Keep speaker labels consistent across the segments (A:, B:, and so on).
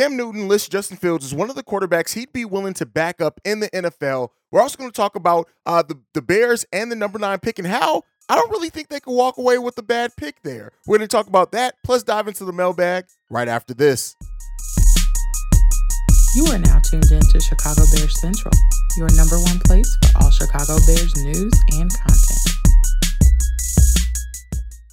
A: Cam Newton lists Justin Fields as one of the quarterbacks he'd be willing to back up in the NFL. We're also going to talk about uh, the, the Bears and the number nine pick and how I don't really think they could walk away with a bad pick there. We're going to talk about that, plus dive into the mailbag right after this.
B: You are now tuned in to Chicago Bears Central, your number one place for all Chicago Bears news and content.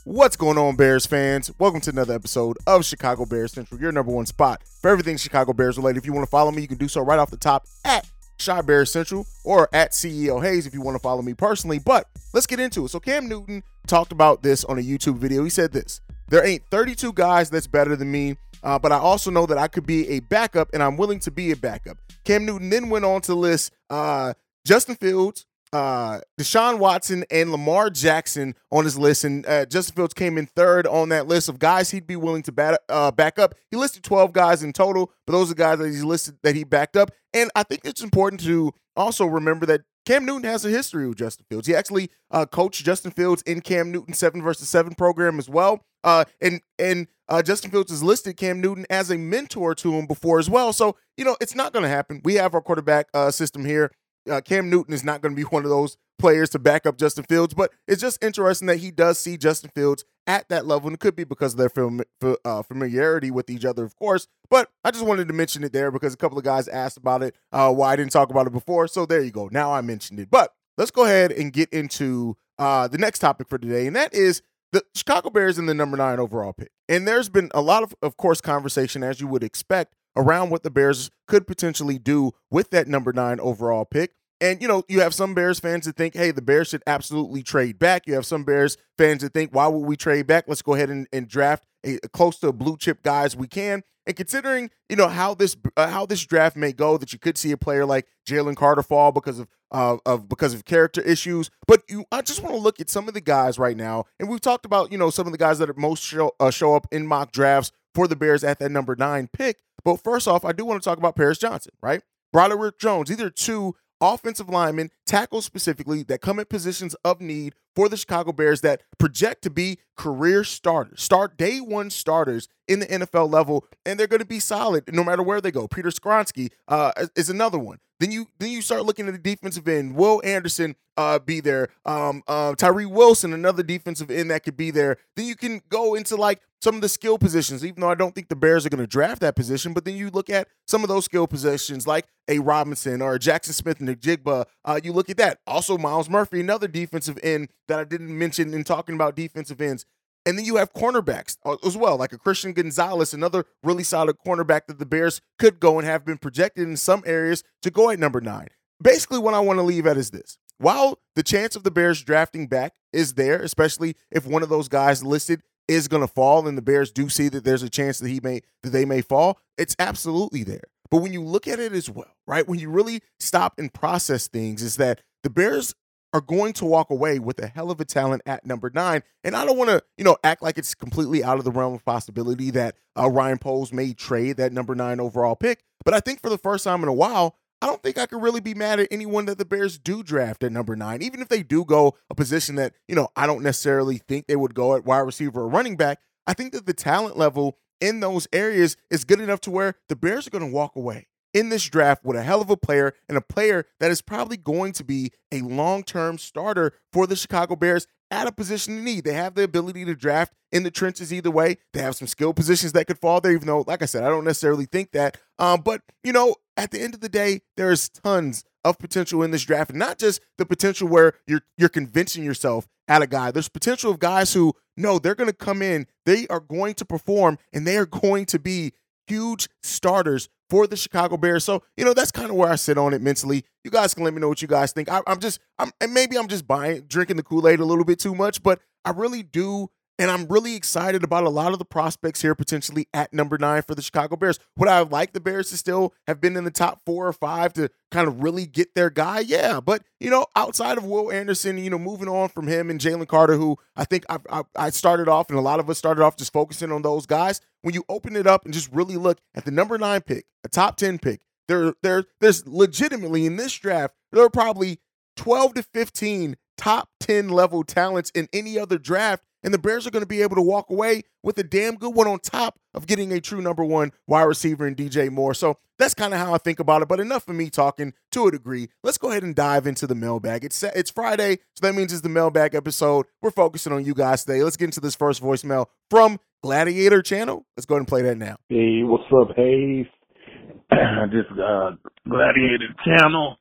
A: What's going on, Bears fans? Welcome to another episode of Chicago Bears Central, your number one spot for everything Chicago Bears related. If you want to follow me, you can do so right off the top at Chi Bears Central or at CEO Haize if you want to follow me personally. But let's get into it. So Cam Newton talked about this on a YouTube video. He said this: "There ain't 32 guys that's better than me." Uh, but I also know that I could be a backup, and I'm willing to be a backup. Cam Newton then went on to list uh, Justin Fields, uh, Deshaun Watson, and Lamar Jackson on his list. And uh, Justin Fields came in third on that list of guys he'd be willing to bat, uh, back up. He listed 12 guys in total, but those are guys that he's listed that he backed up. And I think it's important to also remember that Cam Newton has a history with Justin Fields. He actually uh, coached Justin Fields in Cam Newton's seven versus seven program as well. Uh, and and uh, Justin Fields has listed Cam Newton as a mentor to him before as well. So you know it's not going to happen. We have our quarterback uh, system here. Uh, Cam Newton is not going to be one of those players to back up Justin Fields, but it's just interesting that he does see Justin Fields at that level, and it could be because of their fam- uh, familiarity with each other, of course. But I just wanted to mention it there because a couple of guys asked about it, uh, why I didn't talk about it before. So there you go. Now I mentioned it. But let's go ahead and get into uh, the next topic for today, and that is the Chicago Bears in the number nine overall pick. And there's been a lot of, of course, conversation, as you would expect, around what the Bears could potentially do with that number nine overall pick. And you know, you have some Bears fans that think, hey, the Bears should absolutely trade back. You have some Bears fans that think, why would we trade back? Let's go ahead and, and draft a, close to a blue chip guys we can. And considering, you know, how this uh, how this draft may go, that you could see a player like Jalen Carter fall because of uh, of because of character issues. But you, I just want to look at some of the guys right now, and we've talked about, you know, some of the guys that are most show, uh, show up in mock drafts for the Bears at that number nine pick. But first off, I do want to talk about Paris Johnson, right? Broderick Jones. These are two offensive linemen, tackles specifically, that come at positions of need for the Chicago Bears that project to be career starters, start day one starters in the NFL level, and they're going to be solid no matter where they go. Peter Skoronski uh, is another one. Then you then you start looking at the defensive end. Will Anderson uh, be there? Um, uh, Tyree Wilson, another defensive end that could be there. Then you can go into like some of the skill positions, even though I don't think the Bears are going to draft that position. But then you look at some of those skill positions like a Robinson or a Jaxon Smith-Njigba. Uh, you look at that. Also, Myles Murphy, another defensive end that I didn't mention in talking about defensive ends. And then you have cornerbacks uh, as well, like a Christian Gonzalez, another really solid cornerback that the Bears could go and have been projected in some areas to go at number nine. Basically, what I want to leave at is this. While the chance of the Bears drafting back is there, especially if one of those guys listed is going to fall and the Bears do see that there's a chance that he may that they may fall, it's absolutely there. But when you look at it as well, right? When you really stop and process things is that the Bears are going to walk away with a hell of a talent at number nine. And I don't want to, you know, act like it's completely out of the realm of possibility that uh, Ryan Poles may trade that number nine overall pick. But I think for the first time in a while, I don't think I could really be mad at anyone that the Bears do draft at number nine, even if they do go a position that, you know, I don't necessarily think they would go at wide receiver or running back. I think that the talent level in those areas is good enough to where the Bears are going to walk away in this draft with a hell of a player and a player that is probably going to be a long term starter for the Chicago Bears at a position of need. They have the ability to draft in the trenches either way. They have some skill positions that could fall there, even though, like I said, I don't necessarily think that. Um, but, you know, at the end of the day, there's tons of potential in this draft. Not just the potential where you're you're convincing yourself at a guy. There's potential of guys who know they're going to come in, they are going to perform, and they are going to be huge starters for the Chicago Bears. So, you know, that's kind of where I sit on it mentally. You guys can let me know what you guys think. I, am just, I'm, and maybe I'm just buying, drinking the Kool Aid a little bit too much, but I really do and I'm really excited about a lot of the prospects here potentially at number nine for the Chicago Bears. Would I like the Bears to still have been in the top four or five to kind of really get their guy? Yeah. But, you know, outside of Will Anderson, you know, moving on from him and Jalen Carter, who I think I, I, I started off, and a lot of us started off just focusing on those guys. When you open it up and just really look at the number nine pick, a top 10 pick, there, there, there's legitimately in this draft, there are probably 12 to 15 top 10 level talents in any other draft and the Bears are going to be able to walk away with a damn good one on top of getting a true number one wide receiver in DJ Moore. So that's kind of how I think about it. But enough of me talking to a degree. Let's go ahead and dive into the mailbag. It's it's Friday, so that means it's the mailbag episode. We're focusing on you guys today. Let's get into this first voicemail from Gladiator Channel. Let's go ahead and play that now.
C: Hey, what's up, Haize? this uh, Gladiator Channel.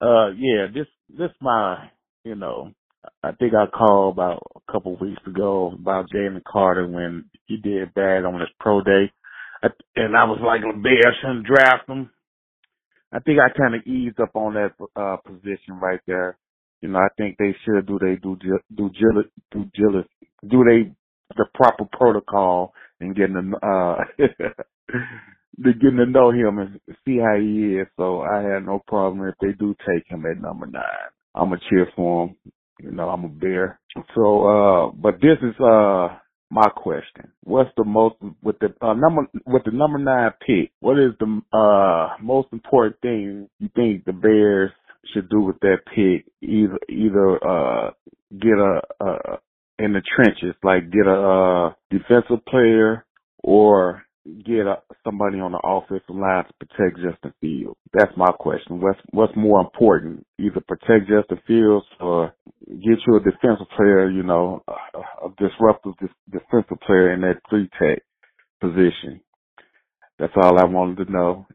C: Uh, yeah, this this my you know I think I called about a couple of weeks ago about Jalen Carter when he did bad on his pro day, and I was like, the Bears shouldn't draft him. I think I kind of eased up on that uh position right there. You know, I think they should do they do do do do they the proper protocol and getting to uh getting to know him and see how he is. So I had no problem if they do take him at number nine. I'm a cheer for him. You know, I'm a bear. So, uh, but this is, uh, my question. What's the most, with the, uh, number, with the number nine pick, what is the, uh, most important thing you think the Bears should do with that pick? Either, either, uh, get a, uh, in the trenches, like get a, uh, defensive player or get a, somebody on the offensive line to protect Justin Fields? That's my question. What's what's more important? Either protect Justin Fields or get you a defensive player, you know, a, a disruptive defensive player in that three tech position. That's all I wanted to know.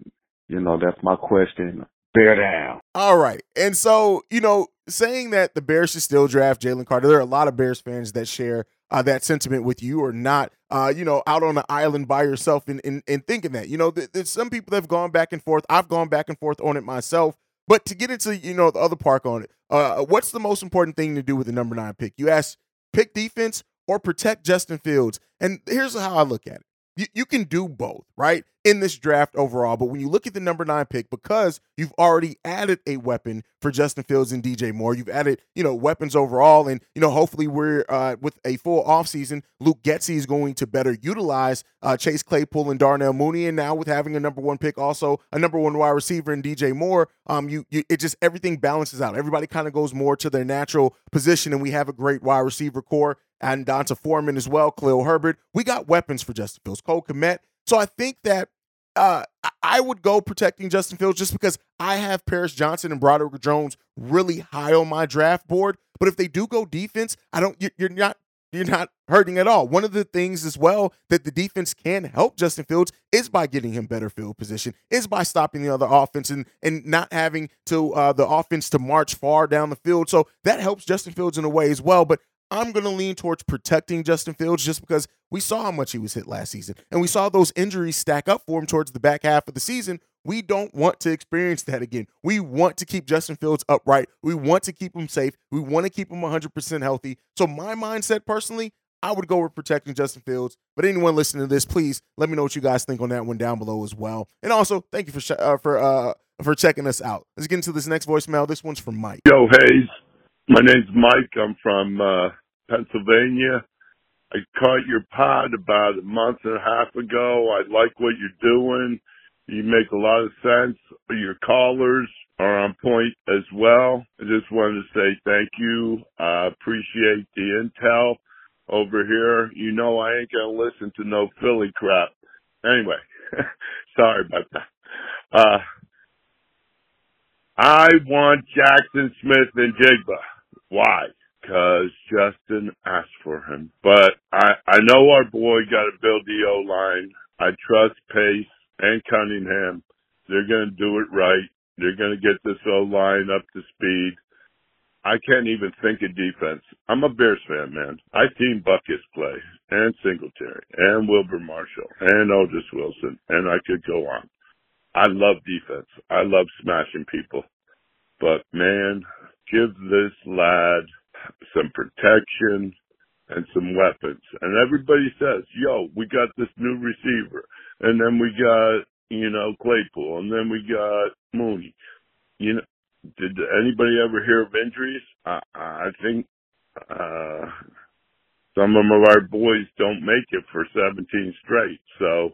C: You know, that's my question. Bear down.
A: All right. And so, you know, saying that the Bears should still draft Jalen Carter, there are a lot of Bears fans that share uh, that sentiment with you or not, uh, you know, out on the island by yourself and, and, and thinking that. You know, th- there's some people that have gone back and forth. I've gone back and forth on it myself. But to get into, you know, the other park on it, uh, what's the most important thing to do with the number nine pick? You ask pick defense or protect Justin Fields. And here's how I look at it you, you can do both, right? In this draft overall. But when you look at the number nine pick, because you've already added a weapon for Justin Fields and DJ Moore, you've added, you know, weapons overall. And, you know, hopefully we're uh, with a full offseason, Luke Getsy is going to better utilize uh, Chase Claypool and Darnell Mooney. And now with having a number one pick, also a number one wide receiver in DJ Moore, um, you, you it just everything balances out. Everybody kind of goes more to their natural position, and we have a great wide receiver core and D'Onta Foreman as well, Khalil Herbert. We got weapons for Justin Fields, Cole Kmet. So I think that uh, I would go protecting Justin Fields just because I have Paris Johnson and Broderick Jones really high on my draft board. But if they do go defense, I don't. You're not. You're not hurting at all. One of the things as well that the defense can help Justin Fields is by getting him better field position, is by stopping the other offense and and not having to uh, the offense to march far down the field. So that helps Justin Fields in a way as well. But I'm going to lean towards protecting Justin Fields just because we saw how much he was hit last season and we saw those injuries stack up for him towards the back half of the season. We don't want to experience that again. We want to keep Justin Fields upright. We want to keep him safe. We want to keep him 100% healthy. So, my mindset personally, I would go with protecting Justin Fields. But anyone listening to this, please let me know what you guys think on that one down below as well. And also, thank you for sh- uh, for uh, for checking us out. Let's get into this next voicemail. This one's from Mike.
D: Yo, Haize. My name's Mike. I'm from uh, Pennsylvania. I caught your pod about a month and a half ago. I like what you're doing. You make a lot of sense. Your callers are on point as well. I just wanted to say thank you. I appreciate the intel over here. You know I ain't gonna listen to no Philly crap. Anyway, sorry about that. Uh, I want Jaxon Smith-Njigba. Why? Because Justin asked for him. But I, I know our boy got to build the O line. I trust Pace and Cunningham. They're going to do it right. They're going to get this O line up to speed. I can't even think of defense. I'm a Bears fan, man. I've seen Butkus play and Singletary and Wilber Marshall and Otis Wilson and I could go on. I love defense. I love smashing people. But man, give this lad some protection, and some weapons. And everybody says, yo, we got this new receiver. And then we got, you know, Claypool. And then we got Mooney. You know, did anybody ever hear of injuries? I, I think, uh, some of our boys don't make it for 17 straight. So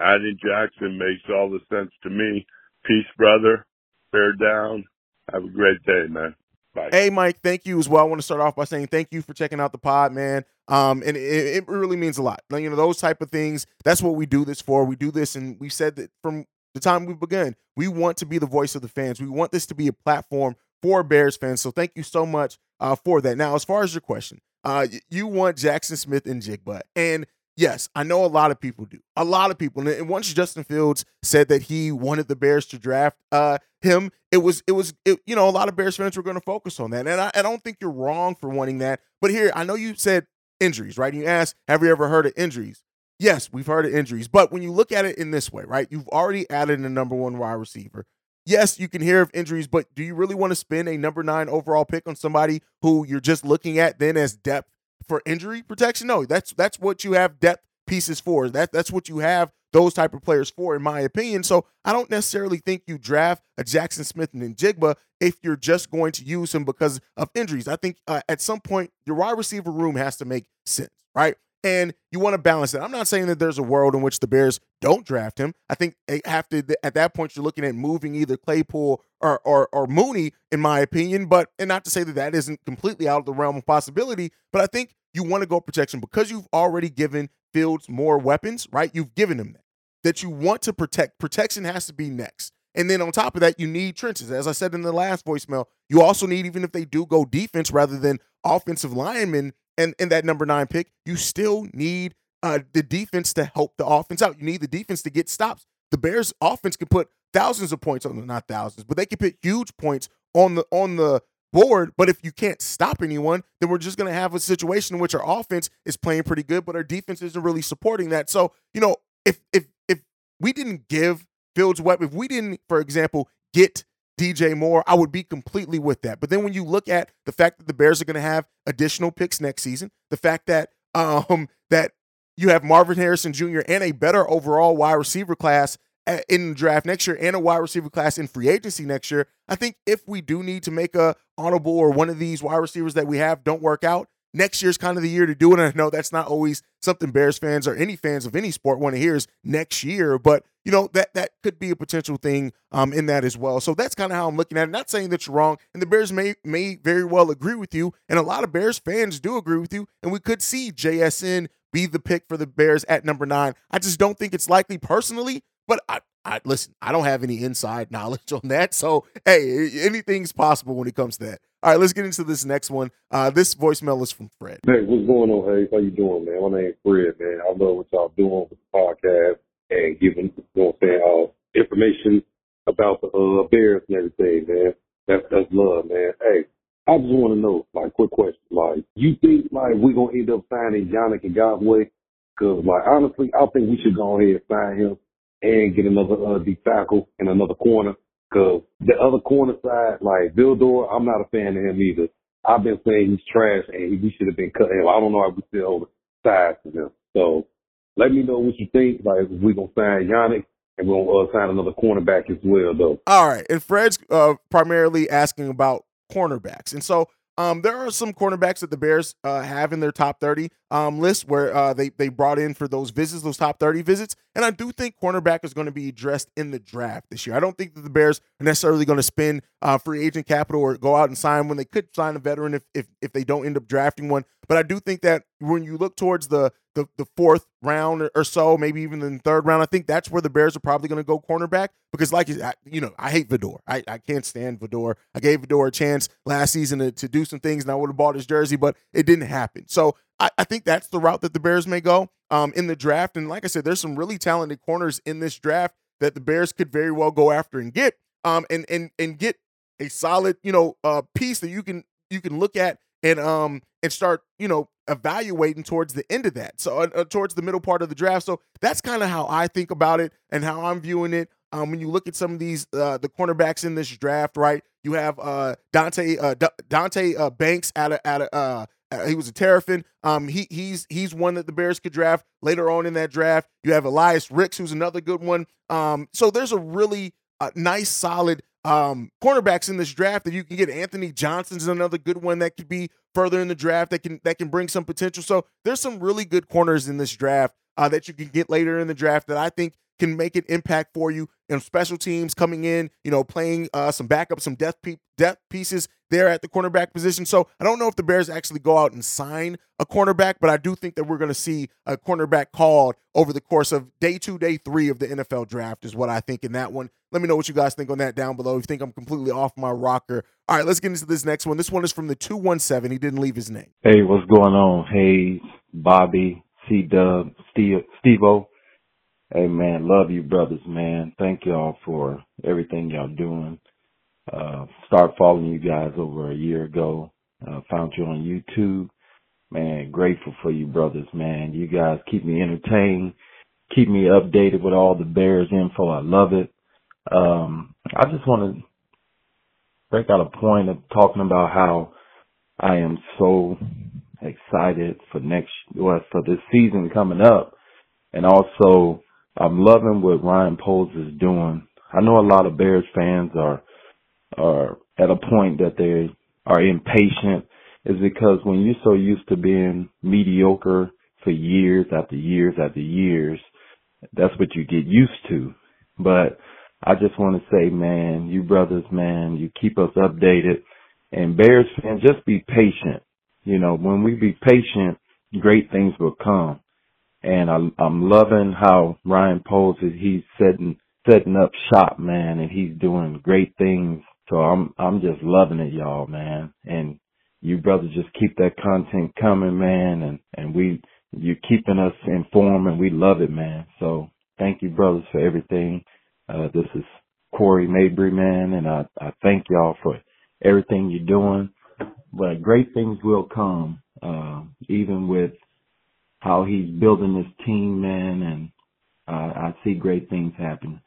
D: adding Jaxon makes all the sense to me. Peace, brother. Bear down. Have a great day, man. Bye.
A: Hey, Mike, thank you as well. I want to start off by saying thank you for checking out the pod, man. Um, and it, it really means a lot. You know, those type of things, that's what we do this for. We do this, and we said that from the time we began, we want to be the voice of the fans. We want this to be a platform for Bears fans. So thank you so much uh, for that. Now, as far as your question, uh, you want Jaxon Smith-Njigba. And yes, I know a lot of people do. A lot of people. And once Justin Fields said that he wanted the Bears to draft uh, him, it was it was it, you know a lot of Bears fans were going to focus on that. And I, I don't think you're wrong for wanting that. But here, I know you said injuries, right? And you asked, have you ever heard of injuries? Yes, we've heard of injuries, but when you look at it in this way, right? You've already added a number one wide receiver. Yes, you can hear of injuries, but do you really want to spend a number nine overall pick on somebody who you're just looking at then as depth for injury protection? No, that's that's what you have depth pieces for. That that's what you have those type of players for, in my opinion. So I don't necessarily think you draft a Jaxon Smith-Njigba if you're just going to use him because of injuries. I think uh, at some point your wide receiver room has to make sense, right? And you want to balance it. I'm not saying that there's a world in which the Bears don't draft him. I think they have to at that point you're looking at moving either Claypool or or, or Mooney, in my opinion. But and not to say that that isn't completely out of the realm of possibility, but I think you want to go protection because you've already given Fields more weapons, right? You've given him that that you want to protect. Protection has to be next. And then on top of that, you need trenches. As I said in the last voicemail, you also need, even if they do go defense rather than offensive linemen, and in that number nine pick, you still need uh, the defense to help the offense out. You need the defense to get stops. The Bears offense can put thousands of points on the not thousands, but they can put huge points on the on the board. But if you can't stop anyone, then we're just going to have a situation in which our offense is playing pretty good, but our defense isn't really supporting that. So you know, if if if we didn't give Fields weapon, if we didn't, for example, get DJ Moore, I would be completely with that. But then when you look at the fact that the Bears are going to have additional picks next season, the fact that um that you have Marvin Harrison Jr. and a better overall wide receiver class in the draft next year and a wide receiver class in free agency next year, I think if we do need to make a honorable or one of these wide receivers that we have don't work out, next year's kind of the year to do it. And I know that's not always something Bears fans or any fans of any sport want to hear is next year, but you know that that could be a potential thing um, in that as well. So that's kind of how I'm looking at it. Not saying that you're wrong, and the Bears may may very well agree with you, and a lot of Bears fans do agree with you, and we could see JSN be the pick for the Bears at number nine. I just don't think it's likely personally, but I, I listen. I don't have any inside knowledge on that, so hey, anything's possible when it comes to that. All right, let's get into this next one. Uh, this voicemail is from Fred.
E: Hey, what's going on, Hey, How you doing, man? My name's Fred, man. I love what y'all doing with the podcast and giving, you know what I'm saying, uh, information about the uh, Bears and everything, man. That's that's love, man. Hey, I just want to know, like, quick question, like, you think like we're gonna end up signing Yannick Ngakoue? Cause like honestly, I think we should go ahead and sign him and get another uh, D tackle and another corner. Cause the other corner side, like Vildor, I'm not a fan of him either. I've been saying he's trash and we should have been cut him. I don't know if we still hold size to him. So let me know what you think. Like we gonna sign Yannick and we're gonna uh, sign another cornerback as well, though.
A: All right, and Fred's uh, primarily asking about cornerbacks, and so um, there are some cornerbacks that the Bears uh, have in their top 30 um, list where uh, they they brought in for those visits, those top 30 visits. And I do think cornerback is going to be addressed in the draft this year. I don't think that the Bears are necessarily going to spend uh, free agent capital or go out and sign when they could sign a veteran if, if if they don't end up drafting one. But I do think that when you look towards the the, the fourth round or so, maybe even the third round, I think that's where the Bears are probably going to go cornerback because, like you know, I hate Vildor. I, I can't stand Vildor. I gave Vildor a chance last season to, to do some things, and I would have bought his jersey, but it didn't happen. So I, I think that's the route that the Bears may go um, in the draft. And like I said, there's some really talented corners in this draft that the Bears could very well go after and get, um, and and and get a solid, you know, uh, piece that you can you can look at and um and start you know evaluating towards the end of that so uh, uh towards the middle part of the draft so that's kind of how i think about it and how i'm viewing it um when you look at some of these uh the cornerbacks in this draft right you have uh Deonte uh D- Deonte uh banks out of out of uh, he was a Terrapin. Um, he he's he's one that the Bears could draft later on in that draft. You have Elias Ricks, who's another good one. Um, so there's a really uh, nice, solid um, cornerbacks in this draft that you can get. Anthony Johnson's another good one that could be further in the draft that can that can bring some potential. So there's some really good corners in this draft uh, that you can get later in the draft that I think can make an impact for you and special teams coming in, you know, playing uh, some backup, some depth, pe- depth pieces there at the cornerback position. So I don't know if the Bears actually go out and sign a cornerback, but I do think that we're going to see a cornerback called over the course of day two, day three of the NFL draft, is what I think in that one. Let me know what you guys think on that down below. If you think I'm completely off my rocker. All right, let's get into this next one. This one is from the 217. He didn't leave his name.
F: Hey, what's going on? Hey, Bobby, C Dub, Steve, Steve-O. Hey man, love you brothers, man. Thank y'all for everything y'all doing. Uh, start following you guys over a year ago. Uh, found you on YouTube. Man, grateful for you brothers, man. You guys keep me entertained, keep me updated with all the Bears info. I love it. Um, I just want to break out a point of talking about how I am so excited for next, well, for this season coming up. And also, I'm loving what Ryan Poles is doing. I know a lot of Bears fans are are at a point that they are impatient is because when you're so used to being mediocre for years after years after years, that's what you get used to. But I just want to say, man, you brothers, man, you keep us updated. And Bears fans, just be patient. You know, when we be patient, great things will come and I'm I'm loving how Ryan Poles is he's setting setting up shop, man, and he's doing great things. So I'm I'm just loving it, y'all, man. And you brothers just keep that content coming, man, and and we you're keeping us informed, and we love it, man. So thank you, brothers, for everything. Uh, this is Corey Mabry, man, and I I thank y'all for everything you're doing. But great things will come, uh, even with how he's building this team, man, and uh, I see great things happen.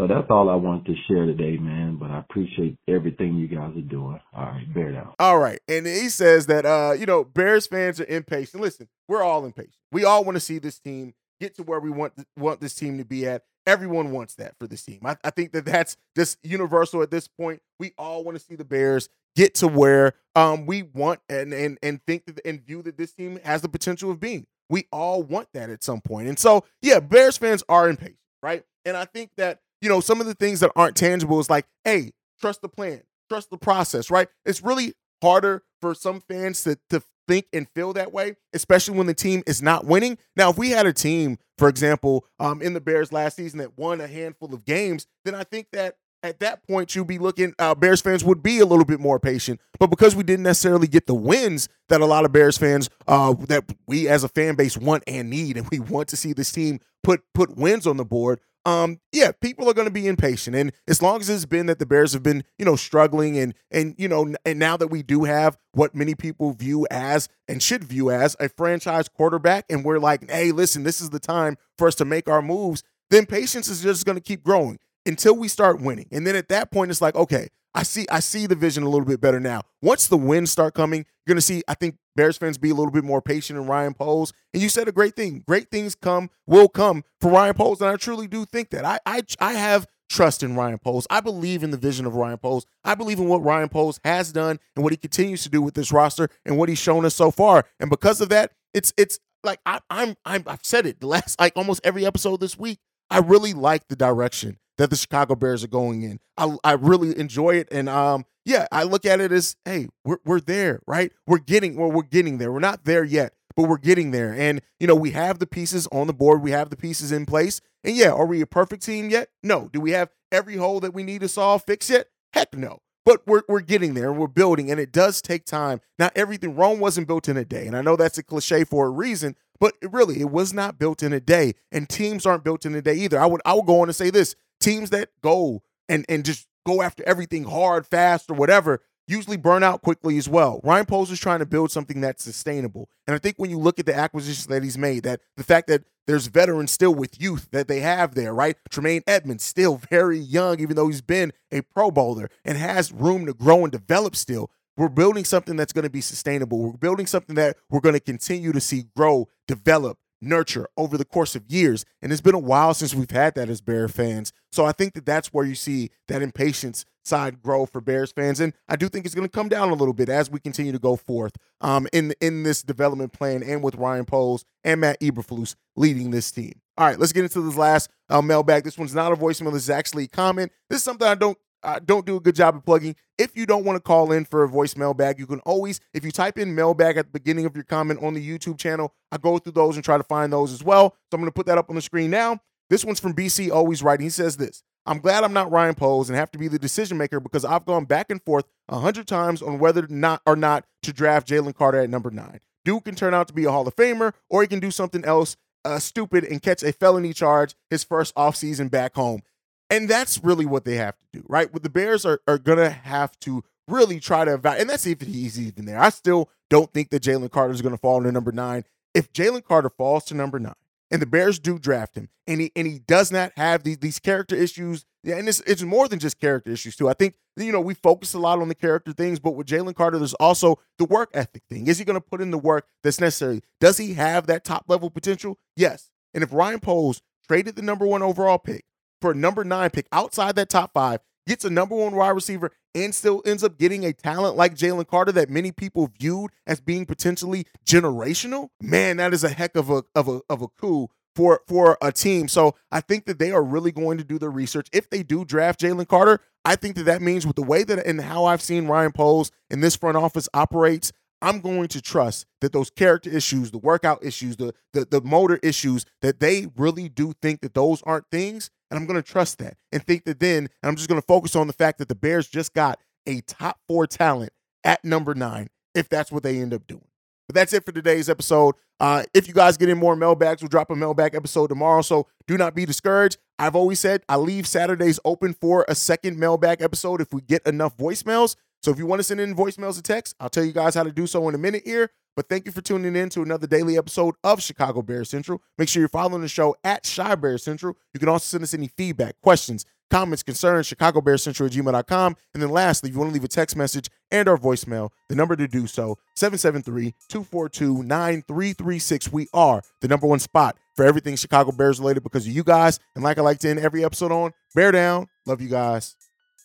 F: So that's all I wanted to share today, man. But I appreciate everything you guys are doing. All right, bear down.
A: All right, and he says that uh, you know Bears fans are impatient. Listen, we're all impatient. We all want to see this team get to where we want want this team to be at. Everyone wants that for this team. I, I think that that's just universal at this point. We all want to see the Bears get to where um, we want and and and think that, and view that this team has the potential of being. We all want that at some point. And so, yeah, Bears fans are impatient, right? And I think that, you know, some of the things that aren't tangible is like, hey, trust the plan, trust the process, right? It's really harder for some fans to, to think and feel that way, especially when the team is not winning. Now, if we had a team, for example, um, in the Bears last season that won a handful of games, then I think that at that point you'd be looking uh, bears fans would be a little bit more patient but because we didn't necessarily get the wins that a lot of bears fans uh, that we as a fan base want and need and we want to see this team put put wins on the board um yeah people are going to be impatient and as long as it's been that the bears have been you know struggling and and you know and now that we do have what many people view as and should view as a franchise quarterback and we're like hey listen this is the time for us to make our moves then patience is just going to keep growing until we start winning. And then at that point, it's like, okay, I see, I see the vision a little bit better now. Once the wins start coming, you're gonna see, I think Bears fans be a little bit more patient in Ryan Poles. And you said a great thing. Great things come, will come for Ryan Poles. And I truly do think that. I I I have trust in Ryan Poles. I believe in the vision of Ryan Poles. I believe in what Ryan Poles has done and what he continues to do with this roster and what he's shown us so far. And because of that, it's it's like I, I'm I'm I've said it the last like almost every episode this week. I really like the direction that the Chicago Bears are going in. I, I really enjoy it. And um, yeah, I look at it as, hey, we're, we're there, right? We're getting well, we're getting there. We're not there yet, but we're getting there. And you know, we have the pieces on the board, we have the pieces in place. And yeah, are we a perfect team yet? No. Do we have every hole that we need to solve fixed yet? Heck no. But we're we're getting there we're building, and it does take time. Not everything Rome wasn't built in a day. And I know that's a cliche for a reason, but really it was not built in a day. And teams aren't built in a day either. I would I would go on to say this teams that go and and just go after everything hard, fast, or whatever usually burn out quickly as well. Ryan Poles is trying to build something that's sustainable. And I think when you look at the acquisitions that he's made, that the fact that there's veterans still with youth that they have there, right? Tremaine Edmunds, still very young, even though he's been a Pro Bowler and has room to grow and develop still. We're building something that's going to be sustainable. We're building something that we're going to continue to see grow, develop, nurture over the course of years. And it's been a while since we've had that as Bear fans. So I think that that's where you see that impatience side grow for Bears fans, and I do think it's going to come down a little bit as we continue to go forth um, in in this development plan, and with Ryan Poles and Matt Eberflus leading this team. All right, let's get into this last uh, mailbag. This one's not a voicemail. This is actually a comment. This is something I don't uh, don't do a good job of plugging. If you don't want to call in for a voice mailbag, you can always, if you type in mailbag at the beginning of your comment on the YouTube channel, I go through those and try to find those as well. So I'm going to put that up on the screen now. This one's from BC Always Writing. He says this I'm glad I'm not Ryan Poles and have to be the decision maker because I've gone back and forth a hundred times on whether not or not to draft Jalen Carter at number nine. Duke can turn out to be a Hall of Famer, or he can do something else uh, stupid and catch a felony charge his first offseason back home. And that's really what they have to do, right? What the Bears are, are going to have to really try to evaluate, and that's if he's even there. I still don't think that Jalen Carter is going to fall into number nine. If Jalen Carter falls to number nine, and the Bears do draft him, and he and he does not have these these character issues. Yeah, and it's it's more than just character issues too. I think you know we focus a lot on the character things, but with Jalen Carter, there's also the work ethic thing. Is he going to put in the work that's necessary? Does he have that top level potential? Yes. And if Ryan Poles traded the number one overall pick for a number nine pick outside that top five, gets a number one wide receiver, and still ends up getting a talent like Jalen Carter that many people viewed as being potentially generational, man, that is a heck of a of a of a coup for for a team. So I think that they are really going to do their research. If they do draft Jalen Carter, I think that that means with the way that and how I've seen Ryan Poles and this front office operates, I'm going to trust that those character issues, the workout issues, the the, the motor issues, that they really do think that those aren't things. And I'm going to trust that and think that then, and I'm just going to focus on the fact that the Bears just got a top four talent at number nine, if that's what they end up doing. But that's it for today's episode. Uh, if you guys get in more mailbags, we'll drop a mailbag episode tomorrow. So do not be discouraged. I've always said I leave Saturdays open for a second mailbag episode if we get enough voicemails. So if you want to send in voicemails or text, I'll tell you guys how to do so in a minute here. But thank you for tuning in to another daily episode of Chicago Bears Central. Make sure you're following the show at Chi Bears Central. You can also send us any feedback, questions, comments, concerns, Chicago Bears Central at gmail.com. And then lastly, if you want to leave a text message and our voicemail, the number to do so, 773-242-9336. We are the number one spot for everything Chicago Bears related because of you guys. And like I like to end every episode on, bear down. Love you guys.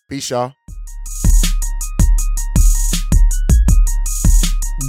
A: Peace, y'all.